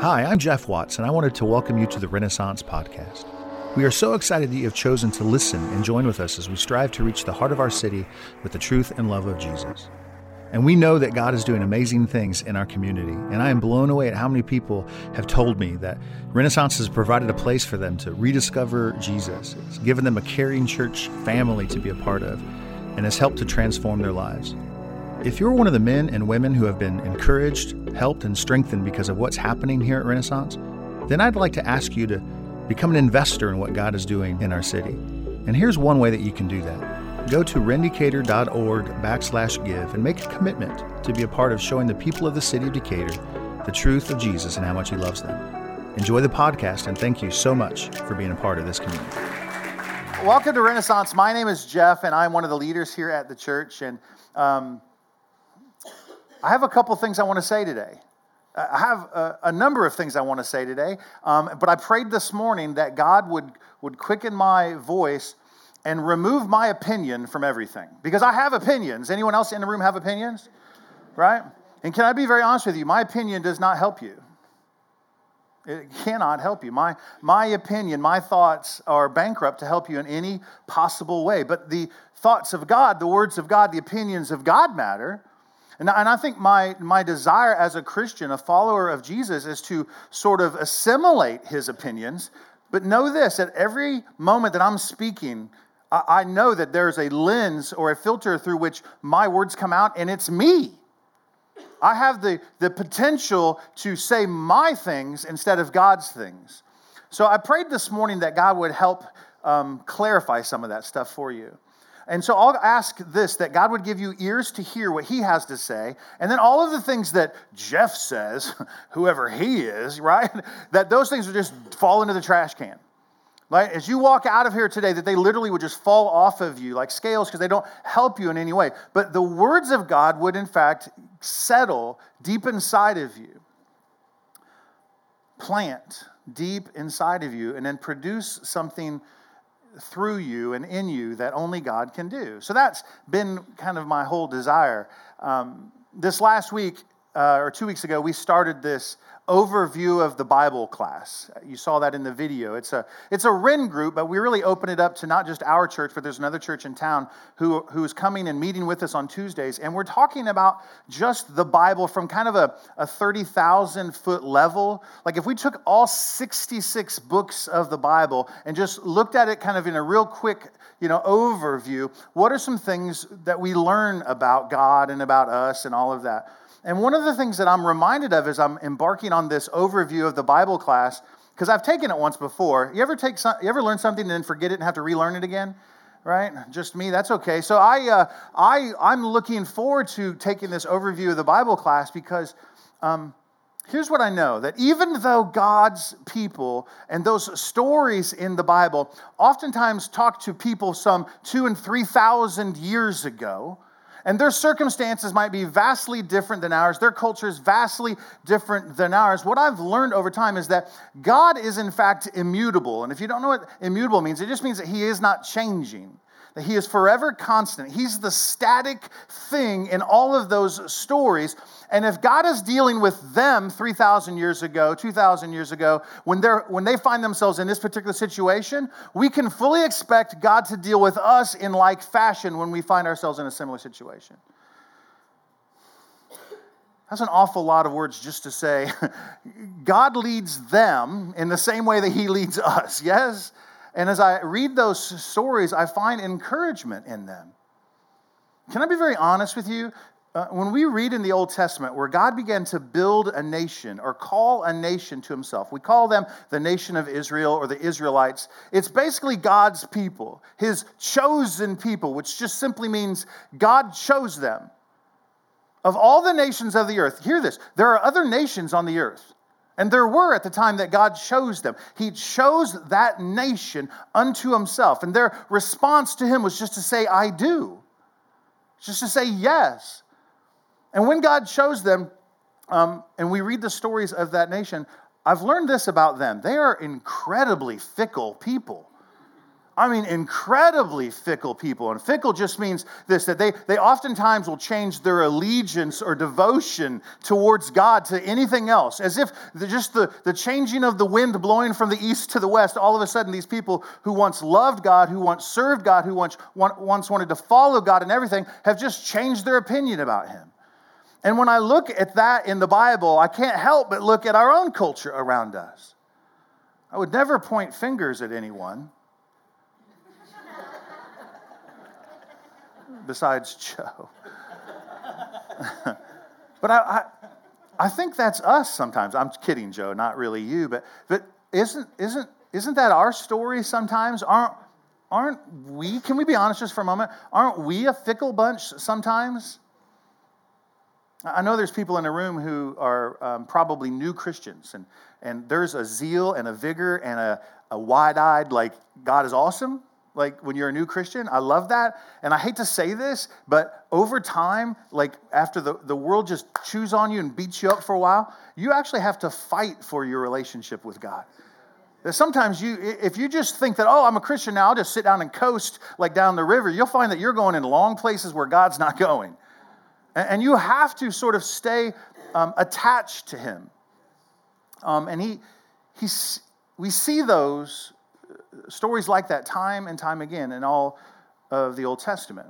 Hi, I'm Jeff Watts, and I wanted to welcome you to the Renaissance Podcast. We are so excited that you have chosen to listen and join with us as we strive to reach the heart of our city with the truth and love of Jesus. And we know that God is doing amazing things in our community. And I am blown away at how many people have told me that Renaissance has provided a place for them to rediscover Jesus. It's given them a caring church family to be a part of and has helped to transform their lives. If you're one of the men and women who have been encouraged, helped, and strengthened because of what's happening here at Renaissance, then I'd like to ask you to become an investor in what God is doing in our city. And here's one way that you can do that. Go to rendecatur.org backslash give and make a commitment to be a part of showing the people of the city of Decatur the truth of Jesus and how much he loves them. Enjoy the podcast and thank you so much for being a part of this community. Welcome to Renaissance. My name is Jeff, and I'm one of the leaders here at the church. And um, I have a couple things I want to say today. I have a, a number of things I want to say today, um, but I prayed this morning that God would, would quicken my voice and remove my opinion from everything. Because I have opinions. Anyone else in the room have opinions? Right? And can I be very honest with you? My opinion does not help you. It cannot help you. My, my opinion, my thoughts are bankrupt to help you in any possible way. But the thoughts of God, the words of God, the opinions of God matter. And, I think my, my desire as a Christian, a follower of Jesus, is to sort of assimilate his opinions. But know this at every moment that I'm speaking, I, I know that there's a lens or a filter through which my words come out, and it's me. I have the, the potential to say my things instead of God's things. So I prayed this morning that God would help um, clarify some of that stuff for you. And so I'll ask this that God would give you ears to hear what he has to say. And then all of the things that Jeff says, whoever he is, right? That those things would just fall into the trash can. Right? As you walk out of here today, that they literally would just fall off of you like scales because they don't help you in any way. But the words of God would, in fact, settle deep inside of you, plant deep inside of you, and then produce something through you and in you that only God can do. So that's been kind of my whole desire. Um, this last week, uh, or two weeks ago, we started this overview of the Bible class. You saw that in the video. It's a it's a Ren group, but we really open it up to not just our church, but there's another church in town who who is coming and meeting with us on Tuesdays, and we're talking about just the Bible from kind of a, a thirty thousand foot level. Like if we took all sixty six books of the Bible and just looked at it kind of in a real quick you know overview, what are some things that we learn about God and about us and all of that? And one of the things that I'm reminded of as I'm embarking on this overview of the Bible class, because I've taken it once before. You ever take some, you ever learn something and then forget it and have to relearn it again? Right? Just me. That's okay. So I, uh, I, I'm looking forward to taking this overview of the Bible class because. Um, here's what I know that even though God's people and those stories in the Bible oftentimes talk to people some two and three thousand years ago, and their circumstances might be vastly different than ours, their culture is vastly different than ours. What I've learned over time is that God is, in fact, immutable. And if you don't know what immutable means, it just means that He is not changing that he is forever constant. He's the static thing in all of those stories. And if God is dealing with them 3,000 years ago, 2,000 years ago, when, they're, when they find themselves in this particular situation, we can fully expect God to deal with us in like fashion when we find ourselves in a similar situation. That's an awful lot of words just to say God leads them in the same way that He leads us, yes? And as I read those stories, I find encouragement in them. Can I be very honest with you? Uh, when we read in the Old Testament where God began to build a nation or call a nation to himself, we call them the nation of Israel or the Israelites. It's basically God's people, his chosen people, which just simply means God chose them. Of all the nations of the earth, hear this there are other nations on the earth. And there were at the time that God chose them. He chose that nation unto himself. And their response to him was just to say, I do. Just to say yes. And when God chose them, um, and we read the stories of that nation, I've learned this about them. They are incredibly fickle people. I mean, incredibly fickle people. And fickle just means this that they, they oftentimes will change their allegiance or devotion towards God to anything else. As if the, just the, the changing of the wind blowing from the east to the west, all of a sudden, these people who once loved God, who once served God, who once, once wanted to follow God and everything, have just changed their opinion about Him. And when I look at that in the Bible, I can't help but look at our own culture around us. I would never point fingers at anyone. Besides Joe. but I, I, I, think that's us sometimes. I'm kidding, Joe, not really you, but, but isn't, isn't, isn't that our story sometimes? Aren't, aren't we, can we be honest just for a moment? Aren't we a fickle bunch sometimes? I know there's people in the room who are um, probably new Christians, and, and there's a zeal and a vigor and a, a wide eyed, like, God is awesome like when you're a new Christian. I love that. And I hate to say this, but over time, like after the, the world just chews on you and beats you up for a while, you actually have to fight for your relationship with God. That sometimes you, if you just think that, oh, I'm a Christian now, I'll just sit down and coast like down the river, you'll find that you're going in long places where God's not going. And, you have to sort of stay um, attached to Him. Um, and he, he's, we see those stories like that time and time again in all of the Old Testament.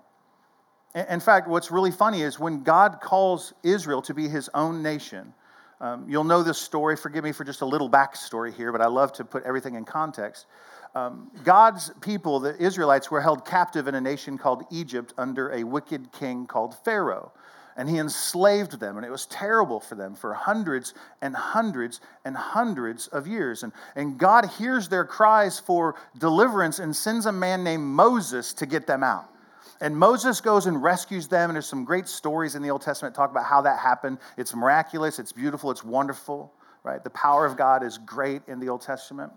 In fact, what's really funny is when God calls Israel to be his own nation, um, you'll know this story. Forgive me for just a little backstory here, but I love to put everything in context. Um, God's people, the Israelites, were held captive in a nation called Egypt under a wicked king called Pharaoh and he enslaved them, and it was terrible for them for hundreds and hundreds and hundreds of years. And, and God hears their cries for deliverance and sends a man named Moses to get them out. And Moses goes and rescues them, and there's some great stories in the Old Testament talk about how that happened. It's miraculous, it's beautiful, it's wonderful, right? The power of God is great in the Old Testament.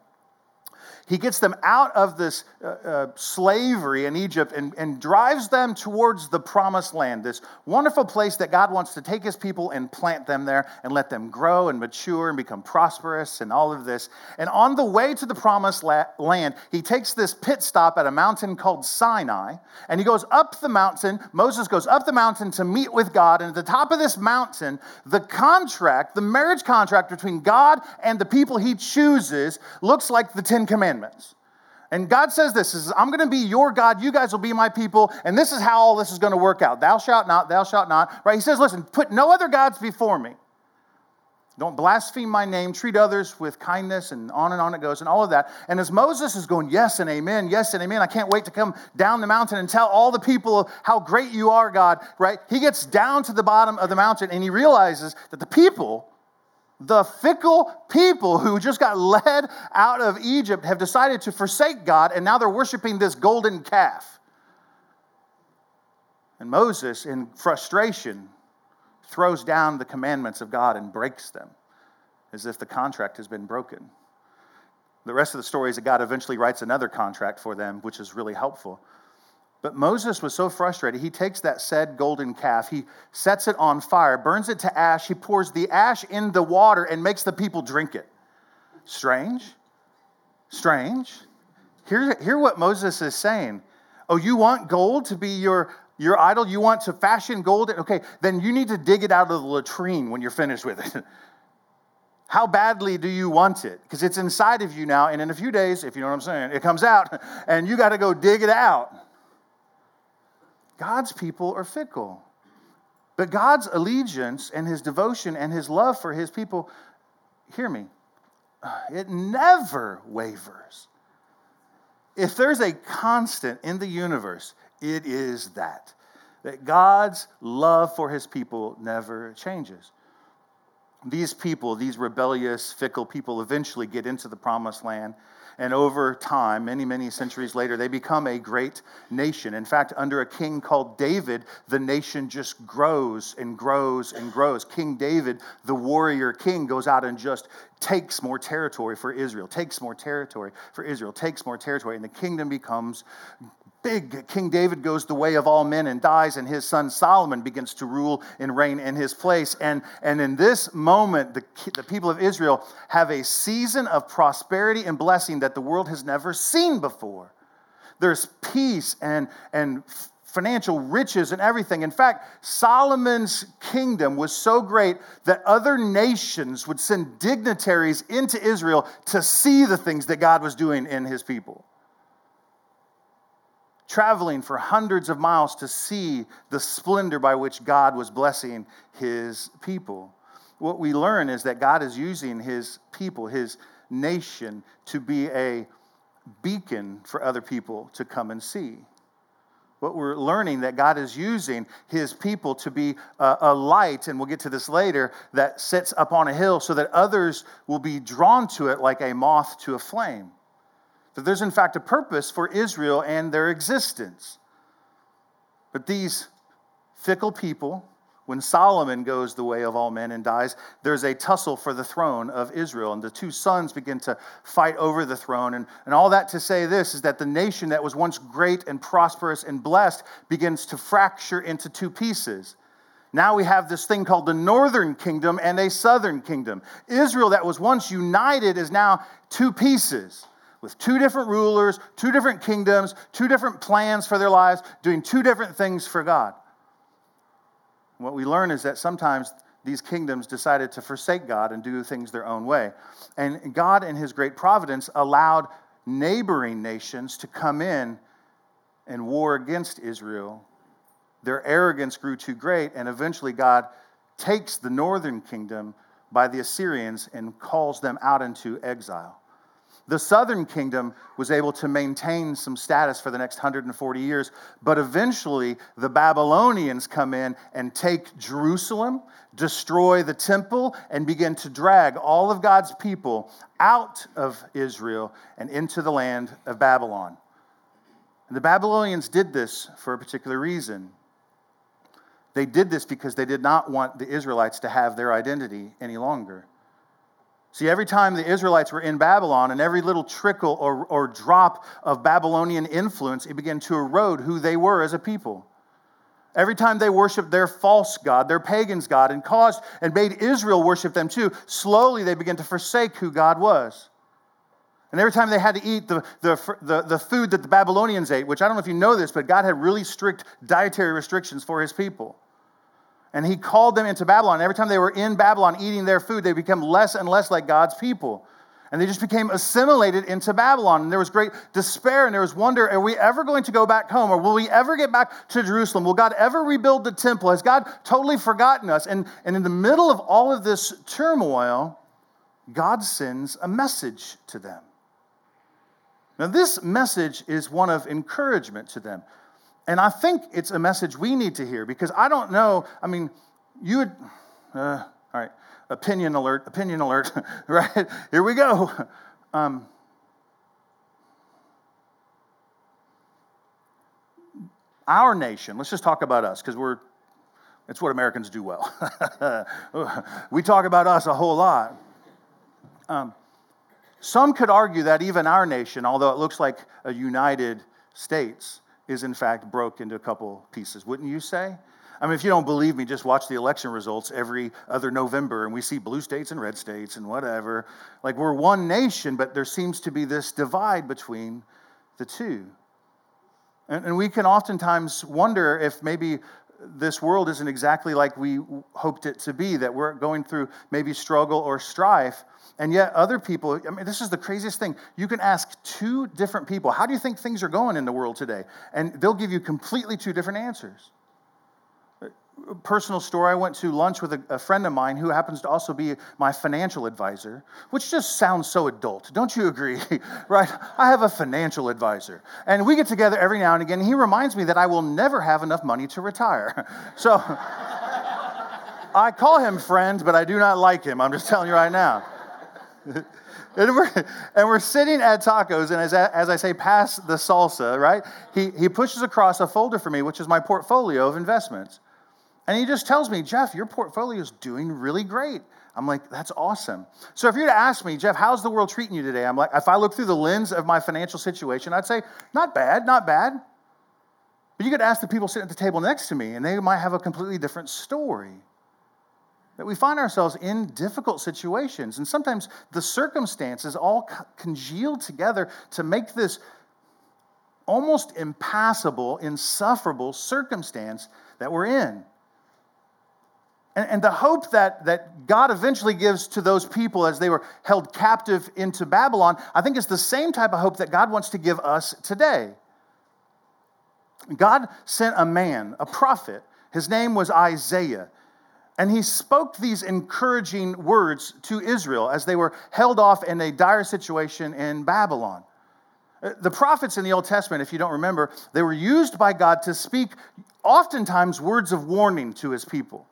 He gets them out of this uh, uh, slavery in Egypt and, and drives them towards the promised land, this wonderful place that God wants to take his people and plant them there and let them grow and mature and become prosperous and all of this. And on the way to the promised la- land, he takes this pit stop at a mountain called Sinai and he goes up the mountain. Moses goes up the mountain to meet with God. And at the top of this mountain, the contract, the marriage contract between God and the people he chooses, looks like the Ten Commandments commandments. And God says this is I'm going to be your God, you guys will be my people, and this is how all this is going to work out. Thou shalt not, thou shalt not. Right? He says, listen, put no other gods before me. Don't blaspheme my name, treat others with kindness, and on and on it goes, and all of that. And as Moses is going, yes and amen, yes and amen, I can't wait to come down the mountain and tell all the people how great you are, God, right? He gets down to the bottom of the mountain and he realizes that the people the fickle people who just got led out of Egypt have decided to forsake God, and now they're worshiping this golden calf. And Moses, in frustration, throws down the commandments of God and breaks them as if the contract has been broken. The rest of the story is that God eventually writes another contract for them, which is really helpful. But Moses was so frustrated, he takes that said golden calf, he sets it on fire, burns it to ash, he pours the ash in the water and makes the people drink it. Strange? Strange. Hear, hear what Moses is saying. Oh, you want gold to be your, your idol? You want to fashion gold? Okay, then you need to dig it out of the latrine when you're finished with it. How badly do you want it? Because it's inside of you now, and in a few days, if you know what I'm saying, it comes out, and you got to go dig it out. God's people are fickle. But God's allegiance and his devotion and his love for his people, hear me, it never wavers. If there's a constant in the universe, it is that. That God's love for his people never changes. These people, these rebellious, fickle people, eventually get into the promised land and over time, many, many centuries later, they become a great nation. In fact, under a king called David, the nation just grows and grows and grows. King David, the warrior king, goes out and just takes more territory for Israel, takes more territory for Israel, takes more territory, and the kingdom becomes big. King David goes the way of all men and dies, and his son Solomon begins to rule and reign in his place. And, and in this moment, the, the people of Israel have a season of prosperity and blessing that the world has never seen before. there's peace and, and financial riches and everything. In fact, Solomon's kingdom was so great that other nations would send dignitaries into Israel to see the things that God was doing in his people. Traveling for hundreds of miles to see the splendor by which God was blessing his people. What we learn is that God is using his people, his nation, to be a beacon for other people to come and see what we're learning that God is using his people to be a, a, light, and we'll get to this later, that sits up on a hill so that others will be drawn to it like a moth to a flame. That there's, in fact, a purpose for Israel and their existence. But these fickle people, when Solomon goes the way of all men and dies, there's a tussle for the throne of Israel. And the two sons begin to fight over the throne. And, and all that to say this is that the nation that was once great and prosperous and blessed begins to fracture into two pieces. Now we have this thing called the northern kingdom and a southern kingdom. Israel, that was once united, is now two pieces with two different rulers, two different kingdoms, two different plans for their lives, doing two different things for God. What we learn is that sometimes these kingdoms decided to forsake God and do things their own way. And God, in his great providence, allowed neighboring nations to come in and war against Israel. Their arrogance grew too great, and eventually God takes the northern kingdom by the Assyrians and calls them out into exile. The southern kingdom was able to maintain some status for the next 140 years, but eventually the Babylonians come in and take Jerusalem, destroy the temple, and begin to drag all of God's people out of Israel and into the land of Babylon. And the Babylonians did this for a particular reason. They did this because they did not want the Israelites to have their identity any longer. See, every time the Israelites were in Babylon and every little trickle or, or drop of Babylonian influence, it began to erode who they were as a people. Every time they worshiped their false God, their pagan's God, and caused and made Israel worship them too, slowly they began to forsake who God was. And every time they had to eat the, the, the, the, food that the Babylonians ate, which I don't know if you know this, but God had really strict dietary restrictions for his people. And he called them into Babylon. Every time they were in Babylon eating their food, they became less and less like God's people. And they just became assimilated into Babylon. And there was great despair and there was wonder are we ever going to go back home? Or will we ever get back to Jerusalem? Will God ever rebuild the temple? Has God totally forgotten us? And, and in the middle of all of this turmoil, God sends a message to them. Now, this message is one of encouragement to them. And I think it's a message we need to hear because I don't know. I mean, you would, uh, all right, opinion alert, opinion alert, right? Here we go. Um, our nation, let's just talk about us because we're, it's what Americans do well. we talk about us a whole lot. Um, some could argue that even our nation, although it looks like a united states, is in fact broke into a couple pieces, wouldn't you say? I mean, if you don't believe me, just watch the election results every other November and we see blue states and red states and whatever. Like we're one nation, but there seems to be this divide between the two. And, and we can oftentimes wonder if maybe this world isn't exactly like we hoped it to be, that we're going through maybe struggle or strife. And yet, other people, I mean, this is the craziest thing. You can ask two different people, How do you think things are going in the world today? And they'll give you completely two different answers. Personal story I went to lunch with a, a friend of mine who happens to also be my financial advisor, which just sounds so adult. Don't you agree? right? I have a financial advisor. And we get together every now and again. And he reminds me that I will never have enough money to retire. so I call him friend, but I do not like him. I'm just telling you right now. and, we're, and we're sitting at tacos, and as, as I say, pass the salsa, right? He, he pushes across a folder for me, which is my portfolio of investments. And he just tells me, Jeff, your portfolio is doing really great. I'm like, that's awesome. So if you were to ask me, Jeff, how's the world treating you today? I'm like, if I look through the lens of my financial situation, I'd say, not bad, not bad. But you could ask the people sitting at the table next to me, and they might have a completely different story that we find ourselves in difficult situations. And sometimes the circumstances all congeal together to make this almost impassable, insufferable circumstance that we're in. And, and the hope that, that God eventually gives to those people as they were held captive into Babylon, I think is the same type of hope that God wants to give us today. God sent a man, a prophet. His name was Isaiah. And he spoke these encouraging words to Israel as they were held off in a dire situation in Babylon. The prophets in the Old Testament, if you don't remember, they were used by God to speak oftentimes words of warning to his people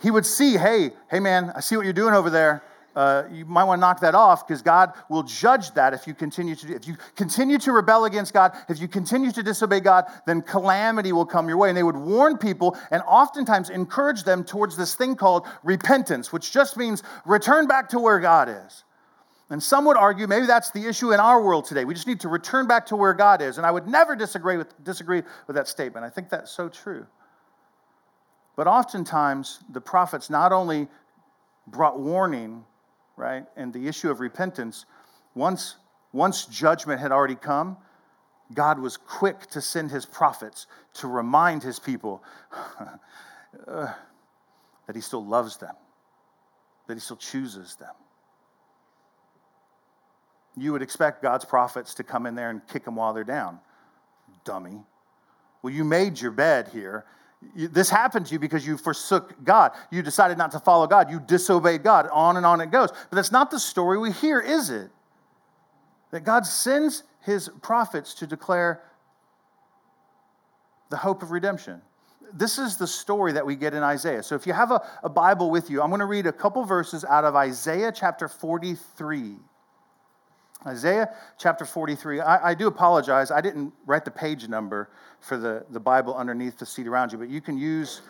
he would see, hey, hey man, I see what you're doing over there. Uh, you might want to knock that off because God will judge that if you continue to if you continue to rebel against God, if you continue to disobey God, then calamity will come your way. And they would warn people and oftentimes encourage them towards this thing called repentance, which just means return back to where God is. And some would argue maybe that's the issue in our world today. We just need to return back to where God is. And I would never disagree with, disagree with that statement. I think that's so true. But oftentimes, the prophets not only brought warning, right, and the issue of repentance, once, once judgment had already come, God was quick to send his prophets to remind his people uh, that he still loves them, that he still chooses them. You would expect God's prophets to come in there and kick them while they're down. Dummy. Well, you made your bed here. This happened to you because you forsook God. You decided not to follow God. You disobeyed God. On and on it goes. But that's not the story we hear, is it? That God sends his prophets to declare the hope of redemption. This is the story that we get in Isaiah. So if you have a, a Bible with you, I'm going to read a couple verses out of Isaiah chapter 43. Isaiah chapter 43. I, I, do apologize. I didn't write the page number for the, the Bible underneath the seat around you, but you can use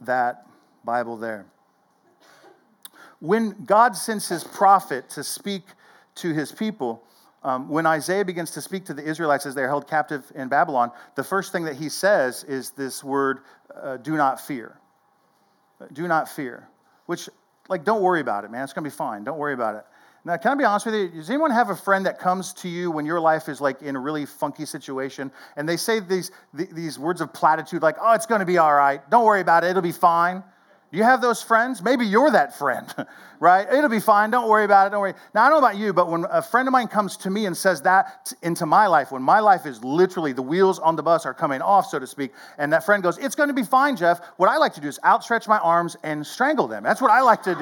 that Bible there. When God sends his prophet to speak to his people, um, when Isaiah begins to speak to the Israelites as they're held captive in Babylon, the first thing that he says is this word, uh, do not fear. Do not fear. Which, like, don't worry about it, man. It's going to be fine. Don't worry about it. Now, can I be honest with you? Does anyone have a friend that comes to you when your life is like in a really funky situation and they say these, these words of platitude like, oh, it's going to be all right. Don't worry about it. It'll be fine. Do you have those friends? Maybe you're that friend, right? It'll be fine. Don't worry about it. Don't worry. Now, I don't know about you, but when a friend of mine comes to me and says that into my life, when my life is literally the wheels on the bus are coming off, so to speak, and that friend goes, It's going to be fine, Jeff, what I like to do is outstretch my arms and strangle them. That's what I like to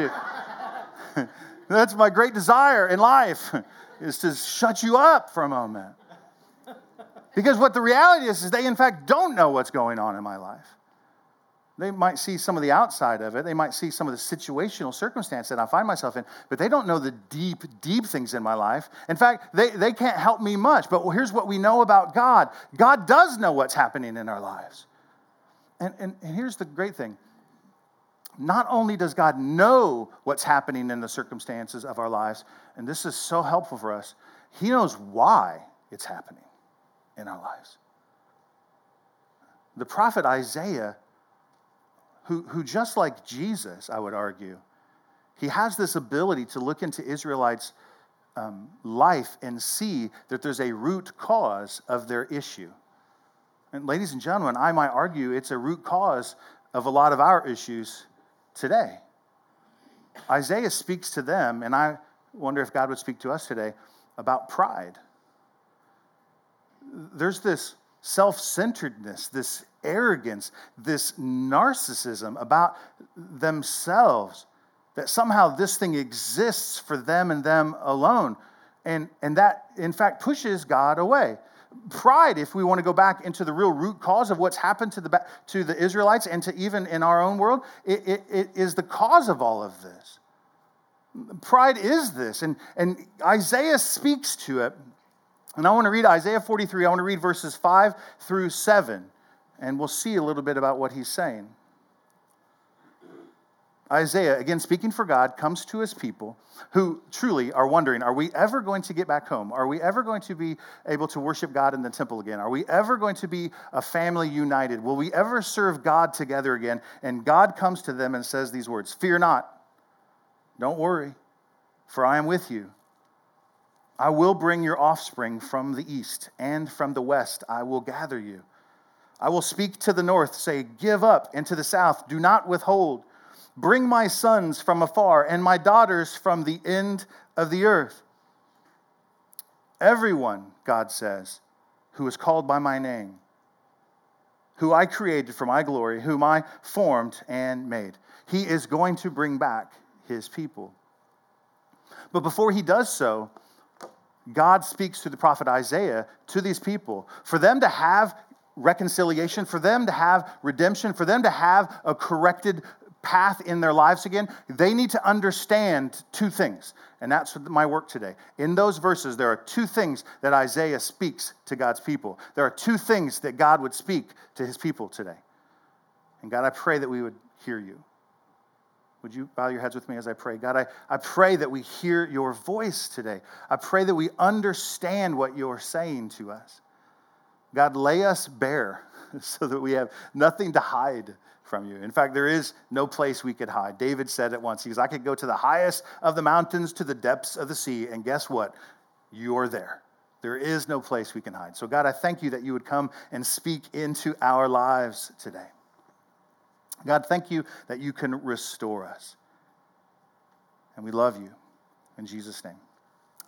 do. That's my great desire in life, is to shut you up for a moment. Because what the reality is, is they in fact don't know what's going on in my life. They might see some of the outside of it. They might see some of the situational circumstance that I find myself in, but they don't know the deep, deep things in my life. In fact, they, they can't help me much. But here's what we know about God God does know what's happening in our lives. And, and, and here's the great thing not only does God know what's happening in the circumstances of our lives, and this is so helpful for us, He knows why it's happening in our lives. The prophet Isaiah, who, who just like Jesus, I would argue, he has this ability to look into Israelites' um, life and see that there's a root cause of their issue. And, ladies and gentlemen, I might argue it's a root cause of a lot of our issues today. Isaiah speaks to them, and I wonder if God would speak to us today about pride. There's this self centeredness, this arrogance, this narcissism about themselves that somehow this thing exists for them and them alone. And, and that, in fact, pushes God away pride, if we want to go back into the real root cause of what's happened to the, to the Israelites and to even in our own world, it, it, it is the cause of all of this. Pride is this, and, and Isaiah speaks to it. And I want to read Isaiah 43, I want to read verses 5 through 7, and we'll see a little bit about what he's saying. Isaiah, again speaking for God, comes to his people who truly are wondering are we ever going to get back home? Are we ever going to be able to worship God in the temple again? Are we ever going to be a family united? Will we ever serve God together again? And God comes to them and says these words Fear not, don't worry, for I am with you. I will bring your offspring from the east, and from the west I will gather you. I will speak to the north, say, Give up, and to the south, do not withhold. Bring my sons from afar, and my daughters from the end of the earth. Everyone, God says, who is called by my name, who I created for my glory, whom I formed and made, he is going to bring back his people. But before he does so, God speaks to the prophet Isaiah to these people for them to have reconciliation, for them to have redemption, for them to have a corrected path in their lives again, they need to understand two things. And that's my work today. In those verses, there are two things that Isaiah speaks to God's people. There are two things that God would speak to his people today. And God, I pray that we would hear you. Would you bow your heads with me as I pray? God, I, I pray that we hear your voice today. I pray that we understand what you're saying to us. God, lay us bare so that we have nothing to hide from you. In fact, there is no place we could hide. David said it once. He goes, I could go to the highest of the mountains, to the depths of the sea, and guess what? You're there. There is no place we can hide. So, God, I thank you that you would come and speak into our lives today. God, thank you that you can restore us. And we love you. In Jesus' name,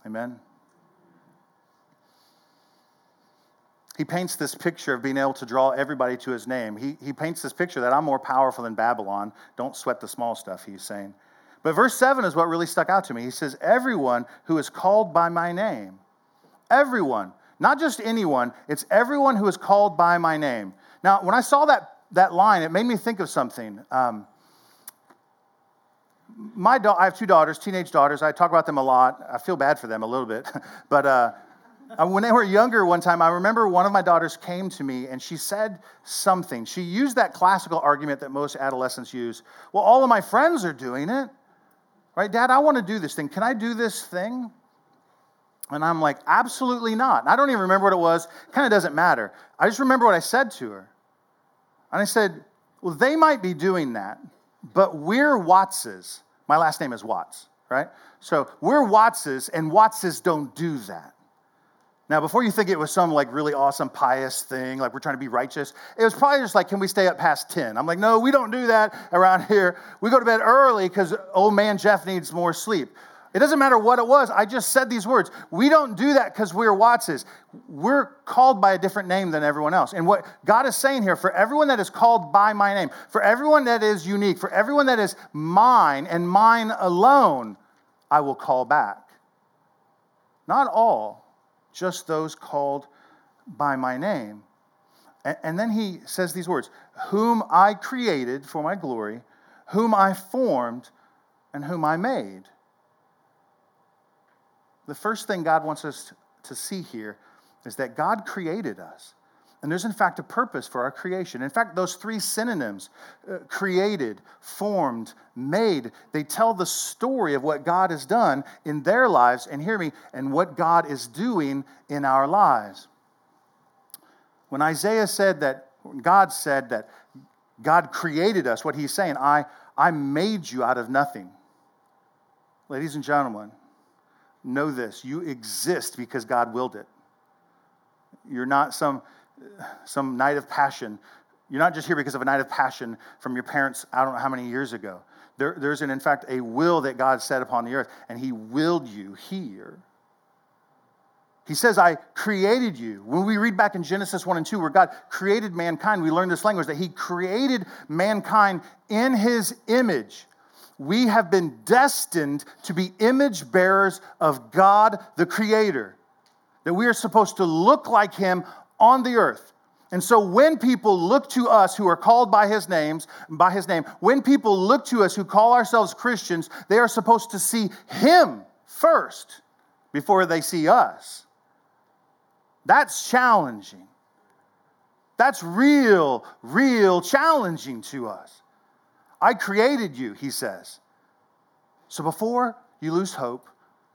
amen. He paints this picture of being able to draw everybody to his name. He, he paints this picture that I'm more powerful than Babylon. Don't sweat the small stuff, he's saying. But verse 7 is what really stuck out to me. He says, Everyone who is called by my name, everyone, not just anyone, it's everyone who is called by my name. Now, when I saw that that line, it made me think of something. Um, my da- I have two daughters, teenage daughters. I talk about them a lot. I feel bad for them a little bit. but uh, Uh, when they were younger, one time, I remember one of my daughters came to me and she said something. She used that classical argument that most adolescents use. Well, all of my friends are doing it. Right, Dad, I want to do this thing. Can I do this thing? And I'm like, absolutely not. I don't even remember what it was. Kind of doesn't matter. I just remember what I said to her. And I said, Well, they might be doing that, but we're Wattses. My last name is Watts, right? So we're Wattses, and Wattses don't do that. Now, before you think it was some like really awesome pious thing, like we're trying to be righteous, it was probably just like, can we stay up past 10? I'm like, no, we don't do that around here. We go to bed early because old man Jeff needs more sleep. It doesn't matter what it was. I just said these words. We don't do that because we're Wattses. We're called by a different name than everyone else. And what God is saying here, for everyone that is called by my name, for everyone that is unique, for everyone that is mine and mine alone, I will call back. Not all, just those called by my name. And then he says these words Whom I created for my glory, whom I formed, and whom I made the first thing God wants us to see here is that God created us. And there's, in fact, a purpose for our creation. In fact, those three synonyms uh, created, formed, made they tell the story of what God has done in their lives, and hear me, and what God is doing in our lives. When Isaiah said that, God said that God created us, what he's saying, I, I made you out of nothing. Ladies and gentlemen, know this you exist because God willed it. You're not some, some night of passion. You're not just here because of a night of passion from your parents, I don't know how many years ago. There, there's, an, in fact, a will that God set upon the earth, and He willed you here. He says, I created you. When we read back in Genesis 1 and 2, where God created mankind, we learn this language that He created mankind in His image we have been destined to be image bearers of God the Creator, that we are supposed to look like Him on the earth. And so when people look to us who are called by his names, by his name, when people look to us who call ourselves Christians, they are supposed to see him first before they see us. That's challenging. That's real, real challenging to us. I created you, he says. So before you lose hope,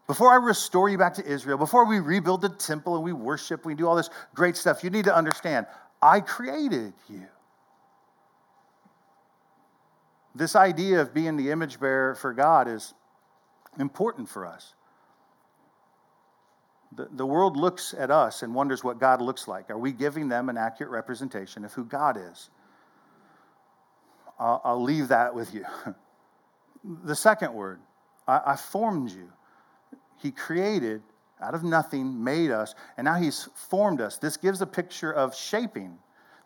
before I restore you back to Israel, before we rebuild the temple and we worship, we do all this great stuff, you need to understand I created you. This idea of being the image bearer for God is important for us. The, the world looks at us and wonders what God looks like. Are we giving them an accurate representation of who God is? I'll, I'll leave that with you. the second word, I, I formed you. He created out of nothing, made us, and now He's formed us. This gives a picture of shaping.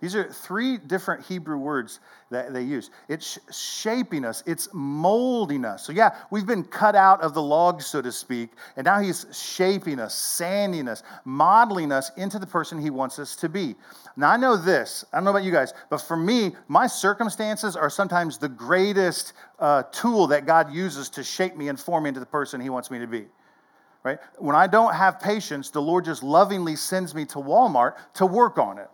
These are three different Hebrew words that they use. It's shaping us, it's molding us. So, yeah, we've been cut out of the log, so to speak, and now He's shaping us, sanding us, modeling us into the person He wants us to be. Now, I know this, I don't know about you guys, but for me, my circumstances are sometimes the greatest uh, tool that God uses to shape me and form me into the person He wants me to be right? When I don't have patience, the Lord just lovingly sends me to Walmart to work on it.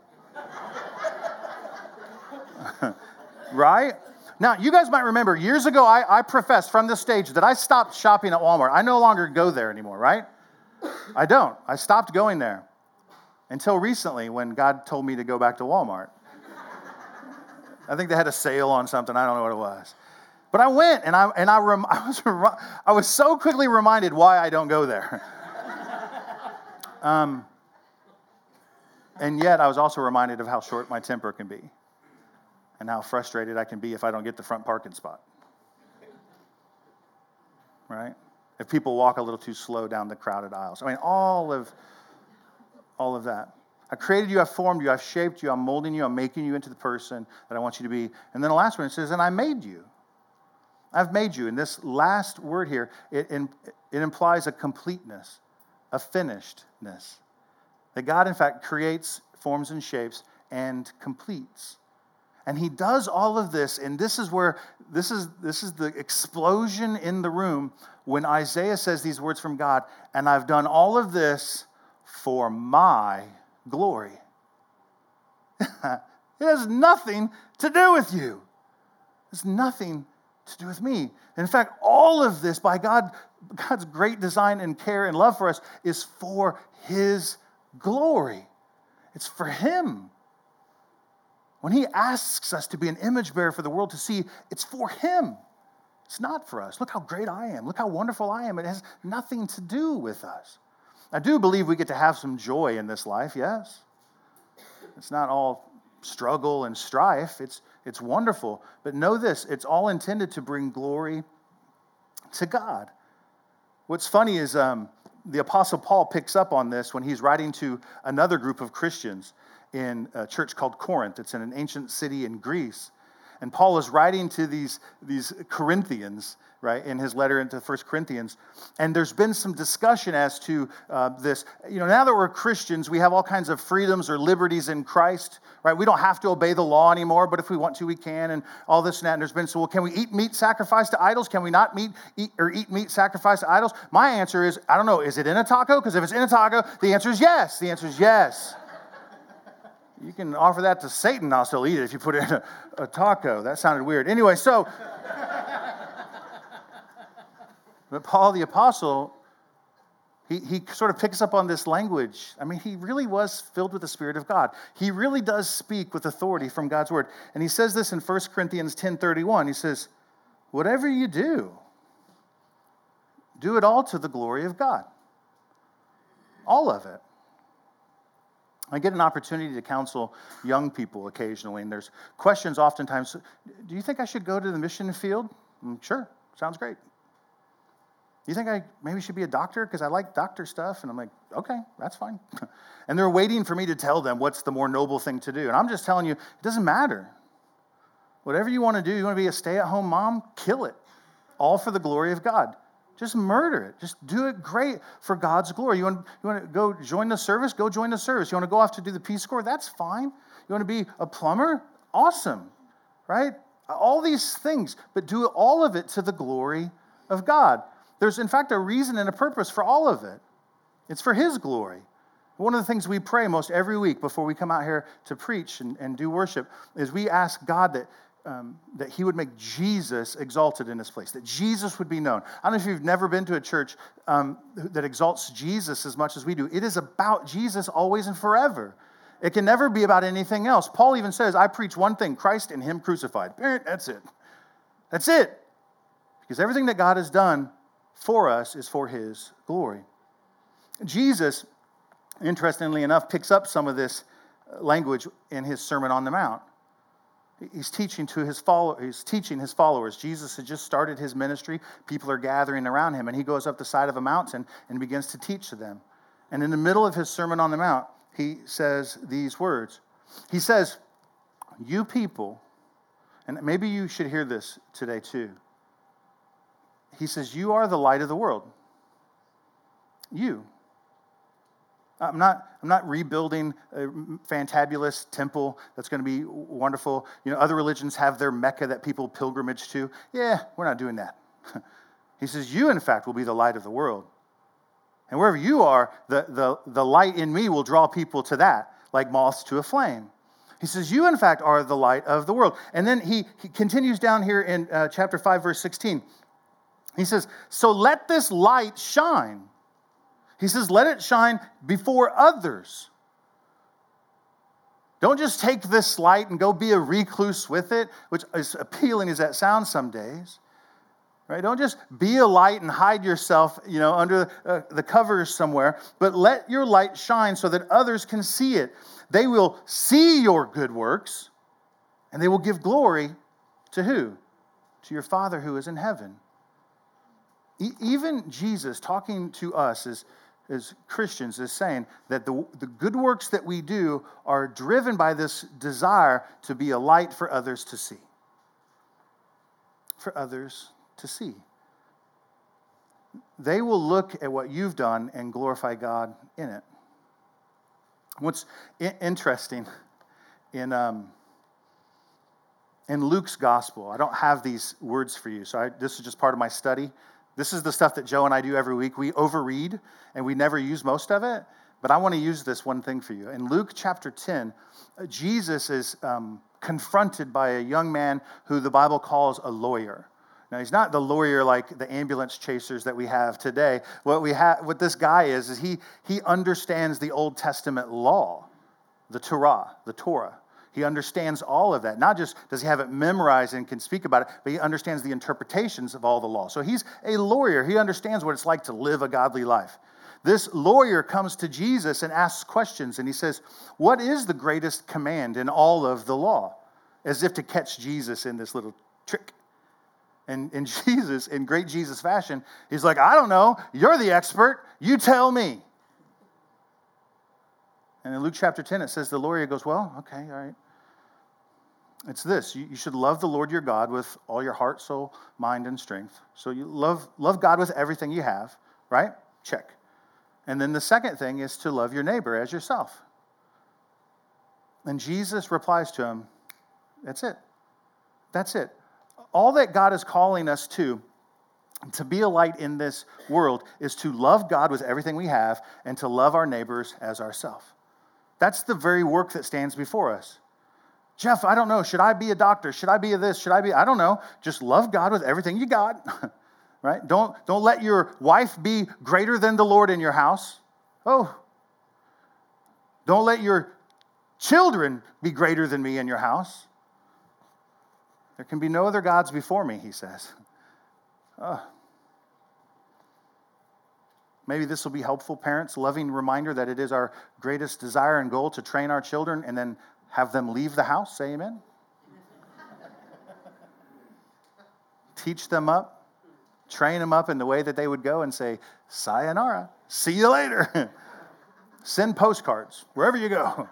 right? Now, you guys might remember years ago, I, I professed from this stage that I stopped shopping at Walmart. I no longer go there anymore, right? I don't. I stopped going there until recently when God told me to go back to Walmart. I think they had a sale on something. I don't know what it was. But I went and I, and I, rem, I, was, I was so quickly reminded why I don't go there. um, and yet I was also reminded of how short my temper can be and how frustrated I can be if I don't get the front parking spot. Right? If people walk a little too slow down the crowded aisles. I mean, all of all of that. I created you, I formed you, I've shaped you, I'm molding you, I'm making you into the person that I want you to be. And then the last one it says, and I made you. I've made you. And this last word here, it, it implies a completeness, a finishedness. That God, in fact, creates, forms, and shapes and completes. And he does all of this, and this is where this is this is the explosion in the room when Isaiah says these words from God, and I've done all of this for my glory. it has nothing to do with you. It's nothing to do with me. in fact, all of this by God, God's great design and care and love for us is for his glory. It's for him. When he asks us to be an image bearer for the world to see, it's for him. It's not for us. Look how great I am. Look how wonderful I am. It has nothing to do with us. I do believe we get to have some joy in this life, yes. It's not all struggle and strife, it's, it's wonderful. But know this it's all intended to bring glory to God. What's funny is um, the Apostle Paul picks up on this when he's writing to another group of Christians in a church called Corinth. It's in an ancient city in Greece. And Paul is writing to these, these Corinthians, right, in his letter into First Corinthians. And there's been some discussion as to uh, this. You know, now that we're Christians, we have all kinds of freedoms or liberties in Christ, right? We don't have to obey the law anymore, but if we want to, we can, and all this and that. And there's been, so, well, can we eat meat sacrificed to idols? Can we not meat, eat, or eat meat sacrificed to idols? My answer is, I don't know, is it in a taco? Because if it's in a taco, the answer is yes. The answer is yes. You can offer that to Satan, I'll still eat it if you put it in a, a taco. That sounded weird. Anyway, so, but Paul the Apostle, he, he sort of picks up on this language. I mean, he really was filled with the Spirit of God. He really does speak with authority from God's word. And he says this in 1 Corinthians 10:31. He says, Whatever you do, do it all to the glory of God. All of it. I get an opportunity to counsel young people occasionally, and there's questions oftentimes Do you think I should go to the mission field? Mm, sure, sounds great. You think I maybe should be a doctor? Because I like doctor stuff. And I'm like, okay, that's fine. and they're waiting for me to tell them what's the more noble thing to do. And I'm just telling you, it doesn't matter. Whatever you want to do, you want to be a stay at home mom, kill it. All for the glory of God. Just murder it. Just do it great for God's glory. You want, you want to go join the service? Go join the service. You want to go off to do the Peace Corps? That's fine. You want to be a plumber? Awesome, right? All these things, but do all of it to the glory of God. There's, in fact, a reason and a purpose for all of it. It's for His glory. One of the things we pray most every week before we come out here to preach and, and do worship is we ask God that um, that he would make Jesus exalted in this place, that Jesus would be known. I don't know if you've never been to a church um, that exalts Jesus as much as we do. It is about Jesus always and forever. It can never be about anything else. Paul even says, I preach one thing Christ and Him crucified. That's it. That's it. Because everything that God has done for us is for His glory. Jesus, interestingly enough, picks up some of this uh, language in his Sermon on the Mount. He's teaching to his follow, he's teaching his followers. Jesus had just started his ministry. People are gathering around him, and he goes up the side of a mountain and begins to teach to them. And in the middle of his Sermon on the Mount, he says these words. He says, You people, and maybe you should hear this today too. He says, You are the light of the world. You. I'm not, I'm not rebuilding a fantabulous temple that's going to be wonderful. You know, other religions have their Mecca that people pilgrimage to. Yeah, we're not doing that. he says, You, in fact, will be the light of the world. And wherever you are, the, the, the light in me will draw people to that, like moths to a flame. He says, You, in fact, are the light of the world. And then he, he continues down here in uh, chapter 5, verse 16. He says, So let this light shine he says, let it shine before others. Don't just take this light and go be a recluse with it, which is appealing as that sounds some days. Right? Don't just be a light and hide yourself, you know, under uh, the covers somewhere, but let your light shine so that others can see it. They will see your good works and they will give glory to who? To your Father who is in heaven. Even Jesus talking to us is as Christians is saying that the, the good works that we do are driven by this desire to be a light for others to see. For others to see. They will look at what you've done and glorify God in it. What's interesting in, um, in Luke's gospel, I don't have these words for you, so I, this is just part of my study. This is the stuff that Joe and I do every week. We overread and we never use most of it, but I want to use this one thing for you. In Luke chapter 10, uh, Jesus is um, confronted by a young man who the Bible calls a lawyer. Now he's not the lawyer like the ambulance chasers that we have today. What we have, what this guy is, is he he understands the Old Testament law, the Torah, the Torah. He understands all of that. Not just does he have it memorized and can speak about it, but he understands the interpretations of all the law. So he's a lawyer. He understands what it's like to live a godly life. This lawyer comes to Jesus and asks questions, and he says, What is the greatest command in all of the law? As if to catch Jesus in this little trick. And, and Jesus, in great Jesus fashion, he's like, I don't know. You're the expert. You tell me. And in Luke chapter 10, it says the lawyer goes, Well, okay, all right. It's this you, should love the Lord your God with all your heart, soul, mind, and strength. So you love, love God with everything you have, right? Check. And then the second thing is to love your neighbor as yourself. And Jesus replies to him, That's it. That's it. All that God is calling us to, to be a light in this world, is to love God with everything we have and to love our neighbors as ourselves. That's the very work that stands before us. Jeff, I don't know. Should I be a doctor? Should I be a this? Should I be? I don't know. Just love God with everything you got. right? Don't, don't let your wife be greater than the Lord in your house. Oh. Don't let your children be greater than me in your house. There can be no other gods before me, he says. Oh. Maybe this will be helpful, parents. Loving reminder that it is our greatest desire and goal to train our children and then have them leave the house. Say amen. Teach them up, train them up in the way that they would go and say, Sayonara, see you later. Send postcards wherever you go.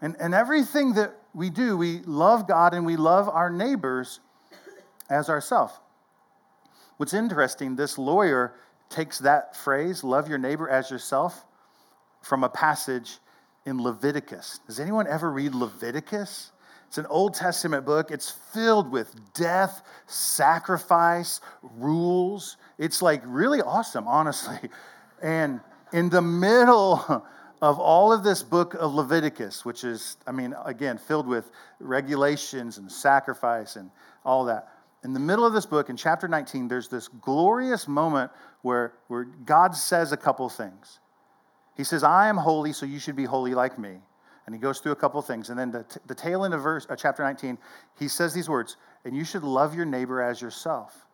And, and everything that we do, we love God and we love our neighbors as ourselves. What's interesting, this lawyer takes that phrase, love your neighbor as yourself, from a passage in Leviticus. Does anyone ever read Leviticus? It's an Old Testament book. It's filled with death, sacrifice, rules. It's like really awesome, honestly. And in the middle of all of this book of Leviticus, which is, I mean, again, filled with regulations and sacrifice and all that, in the middle of this book, in chapter 19, there's this glorious moment where, where God says a couple things. He says, I am holy, so you should be holy like me. And he goes through a couple of things. And then the, the tail end of verse, uh, chapter 19, he says these words, and you should love your neighbor as yourself.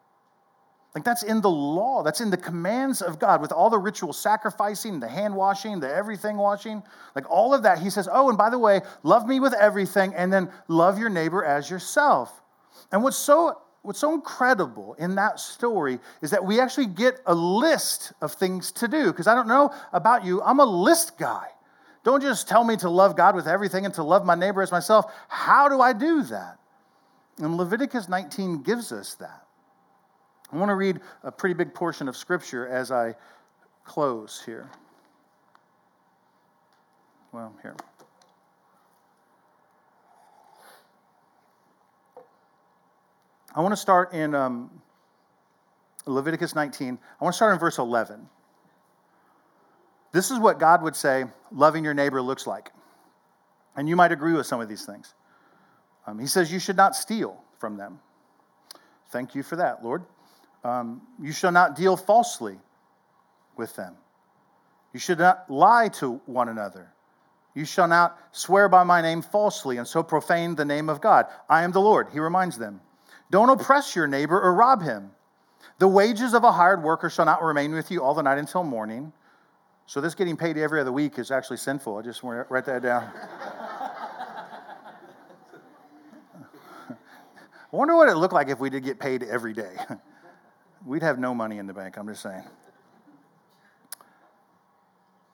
Like that's in the law, that's in the commands of God with all the ritual sacrificing, the hand washing, the everything washing, like all of that. He says, Oh, and by the way, love me with everything, and then love your neighbor as yourself. And what's so what's so incredible in that story is that we actually get a list of things to do. Because I don't know about you, I'm a list guy. Don't just tell me to love God with everything and to love my neighbor as myself. How do I do that? And Leviticus 19 gives us that. I want to read a pretty big portion of scripture as I close here. Well, here. I want to start in um, Leviticus 19. I want to start in verse 11. This is what God would say loving your neighbor looks like. And you might agree with some of these things. Um, he says, You should not steal from them. Thank you for that, Lord. Um, you shall not deal falsely with them. You should not lie to one another. You shall not swear by my name falsely and so profane the name of God. I am the Lord, he reminds them. Don't oppress your neighbor or rob him. The wages of a hired worker shall not remain with you all the night until morning. So, this getting paid every other week is actually sinful. I just want to write that down. I wonder what it looked like if we did get paid every day. We'd have no money in the bank, I'm just saying.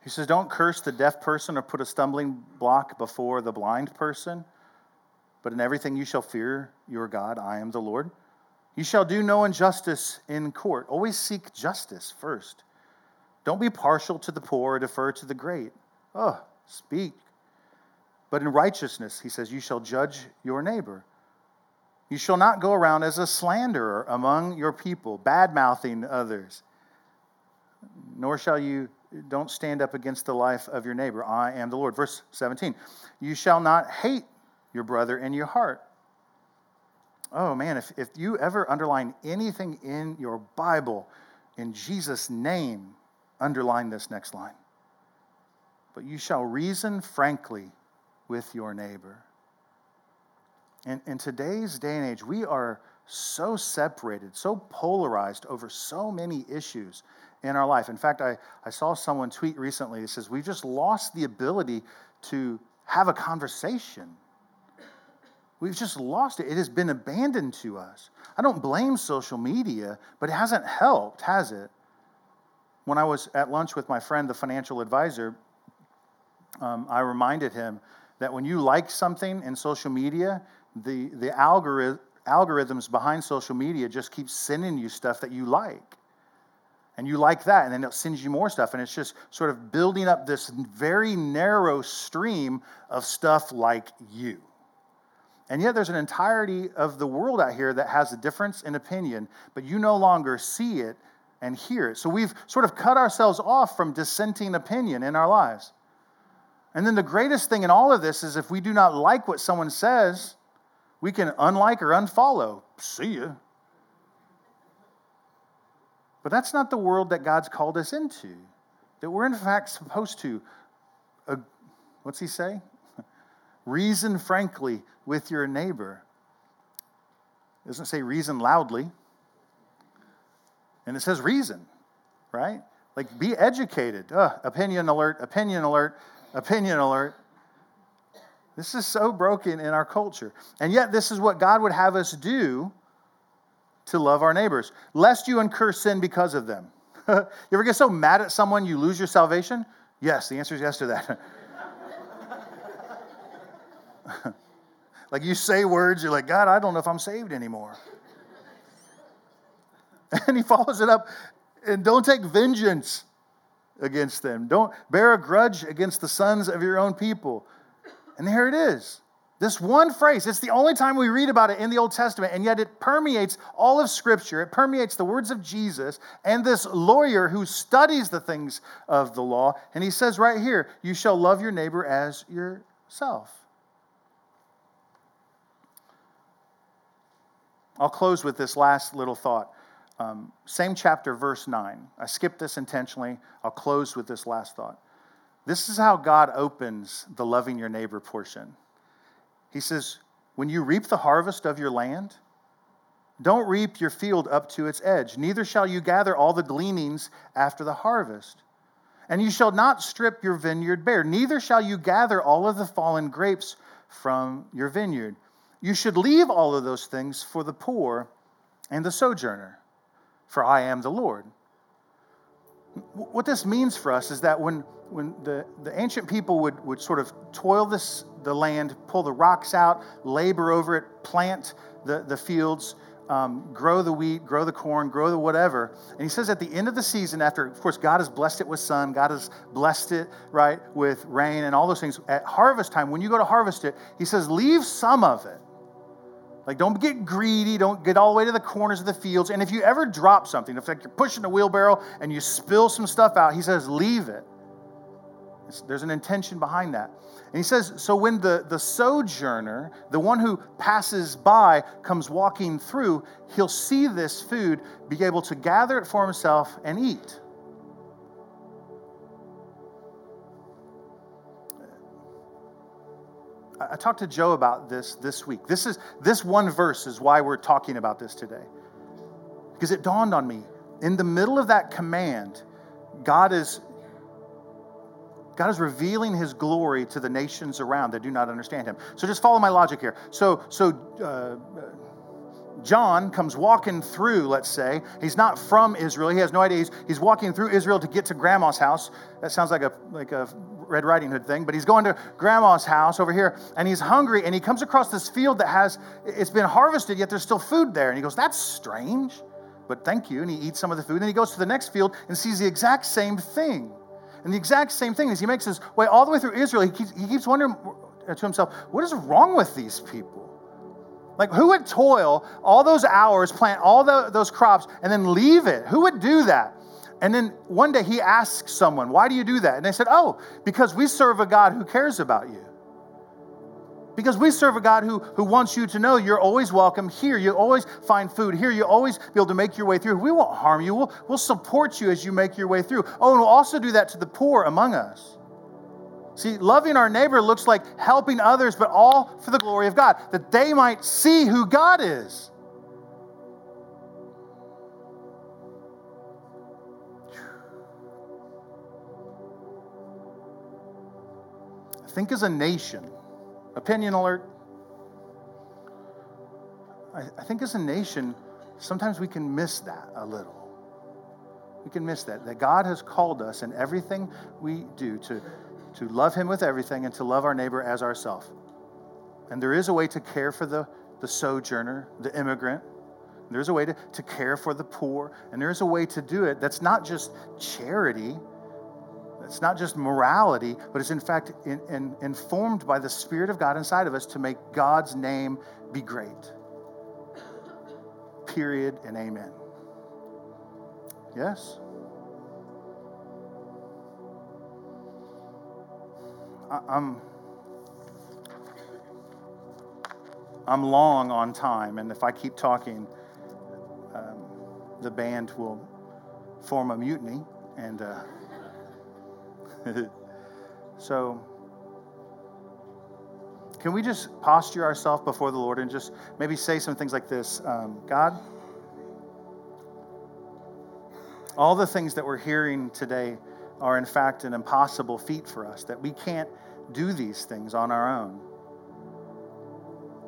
He says, Don't curse the deaf person or put a stumbling block before the blind person, but in everything you shall fear your God. I am the Lord. You shall do no injustice in court. Always seek justice first. Don't be partial to the poor or defer to the great. Oh, speak. But in righteousness, he says, you shall judge your neighbor. You shall not go around as a slanderer among your people, bad mouthing others. Nor shall you, don't stand up against the life of your neighbor. I am the Lord. Verse 17. You shall not hate your brother in your heart. Oh man, if, if you ever underline anything in your Bible in Jesus' name, underline this next line. But you shall reason frankly with your neighbor. In, in today's day and age, we are so separated, so polarized over so many issues in our life. In fact, I, I saw someone tweet recently that says, We've just lost the ability to have a conversation. We've just lost it. It has been abandoned to us. I don't blame social media, but it hasn't helped, has it? When I was at lunch with my friend, the financial advisor, um, I reminded him that when you like something in social media, the, the algorithm, algorithms behind social media just keep sending you stuff that you like. And you like that, and then it sends you more stuff. And it's just sort of building up this very narrow stream of stuff like you. And yet, there's an entirety of the world out here that has a difference in opinion, but you no longer see it and hear it. So we've sort of cut ourselves off from dissenting opinion in our lives. And then the greatest thing in all of this is if we do not like what someone says, we can unlike or unfollow. See ya. But that's not the world that God's called us into. That we're in fact supposed to, uh, what's he say? Reason frankly with your neighbor. It doesn't say reason loudly. And it says reason, right? Like be educated. Uh, opinion alert, opinion alert, opinion alert. This is so broken in our culture. And yet, this is what God would have us do to love our neighbors, lest you incur sin because of them. you ever get so mad at someone you lose your salvation? Yes, the answer is yes to that. like you say words, you're like, God, I don't know if I'm saved anymore. And he follows it up, and don't take vengeance against them. Don't bear a grudge against the sons of your own people. And here it is. This one phrase, it's the only time we read about it in the Old Testament, and yet it permeates all of Scripture. It permeates the words of Jesus and this lawyer who studies the things of the law. And he says right here, You shall love your neighbor as yourself. I'll close with this last little thought. Um, same chapter, verse 9. I skipped this intentionally. I'll close with this last thought. This is how God opens the loving your neighbor portion. He says, When you reap the harvest of your land, Don't reap your field up to its edge, neither shall you gather all the gleanings after the harvest. And you shall not strip your vineyard bare, neither shall you gather all of the fallen grapes from your vineyard. You should leave all of those things for the poor and the sojourner, for I am the Lord. What this means for us is that when, when the, the ancient people would, would sort of toil this, the land, pull the rocks out, labor over it, plant the, the fields, um, grow the wheat, grow the corn, grow the whatever. And he says at the end of the season, after, of course, God has blessed it with sun, God has blessed it, right, with rain and all those things. At harvest time, when you go to harvest it, he says, leave some of it. Like, don't get greedy. Don't get all the way to the corners of the fields. And if you ever drop something, if like you're pushing a wheelbarrow and you spill some stuff out, he says, leave it. There's an intention behind that. And he says, so when the, the sojourner, the one who passes by, comes walking through, he'll see this food, be able to gather it for himself and eat. I talked to Joe about this this week. This is this one verse is why we're talking about this today. Because it dawned on me in the middle of that command, God is God is revealing his glory to the nations around that do not understand him. So just follow my logic here. So, so uh, John comes walking through, let's say. He's not from Israel. He has no idea. He's, he's walking through Israel to get to grandma's house. That sounds like a, like a Red Riding Hood thing, but he's going to grandma's house over here and he's hungry and he comes across this field that has, it's been harvested, yet there's still food there. And he goes, That's strange, but thank you. And he eats some of the food. And then he goes to the next field and sees the exact same thing. And the exact same thing as he makes his way all the way through Israel, he keeps, he keeps wondering uh, to himself, what is wrong with these people? Like, who would toil all those hours, plant all the, those crops, and then leave it? Who would do that? And then one day he asks someone, Why do you do that? And they said, Oh, because we serve a God who cares about you. Because we serve a God who, who wants you to know you're always welcome here. You always find food here. You always be able to make your way through. We won't harm you. We'll, we'll support you as you make your way through. Oh, and we'll also do that to the poor among us. See, loving our neighbor looks like helping others, but all for the glory of God, that they might see who God is. Think as a nation Opinion alert. I, I think as a nation, sometimes we can miss that a little. We can miss that. That God has called us in everything we do to, to love Him with everything and to love our neighbor as ourselves. And there is a way to care for the, the sojourner, the immigrant. There's a way to, to care for the poor. And there's a way to do it that's not just charity, it's not just morality, but it's in fact in, in, informed by the Spirit of God inside of us to make God's name be great. Period and amen. Yes? I, I'm. I'm long on time, and if I keep talking, um, the band will form a mutiny, and uh, so, can we just posture ourselves before the Lord and just maybe say some things like this um, God, all the things that we're hearing today are in fact an impossible feat for us, that we can't do these things on our own.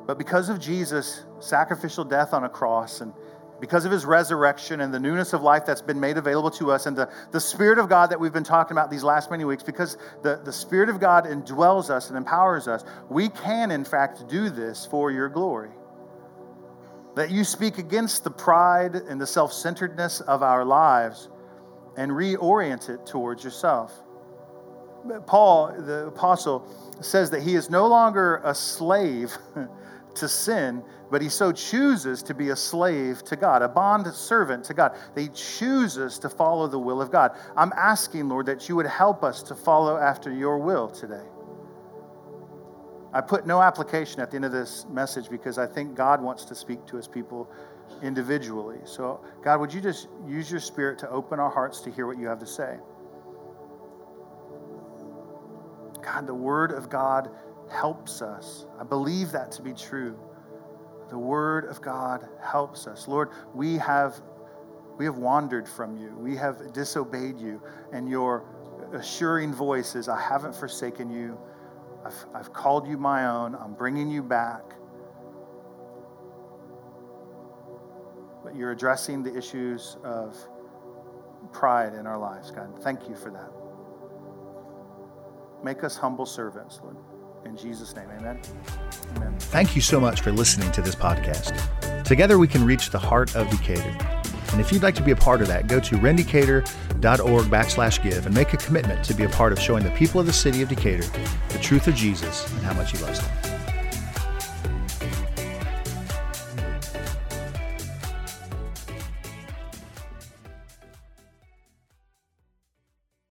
But because of Jesus' sacrificial death on a cross and because of his resurrection and the newness of life that's been made available to us and the, the Spirit of God that we've been talking about these last many weeks, because the, the Spirit of God indwells us and empowers us, we can, in fact, do this for your glory. That you speak against the pride and the self centeredness of our lives and reorient it towards yourself. Paul, the apostle, says that he is no longer a slave to sin, but he so chooses to be a slave to God, a bond servant to God. He chooses to follow the will of God. I'm asking, Lord, that you would help us to follow after your will today. I put no application at the end of this message because I think God wants to speak to his people individually. So, God, would you just use your spirit to open our hearts to hear what you have to say? God, the word of God helps us. I believe that to be true. The Word of God helps us. Lord, we have, we have wandered from you, we have disobeyed you, and your assuring voice is, I haven't forsaken you. I've, I've called you my own. I'm bringing you back. But you're addressing the issues of pride in our lives, God. Thank you for that. Make us humble servants, Lord. In Jesus' name, amen. Amen. Thank you so much for listening to this podcast. Together we can reach the heart of Decatur. And if you'd like to be a part of that, go to rendecatur.org backslash give and make a commitment to be a part of showing the people of the city of Decatur the truth of Jesus and how much he loves them.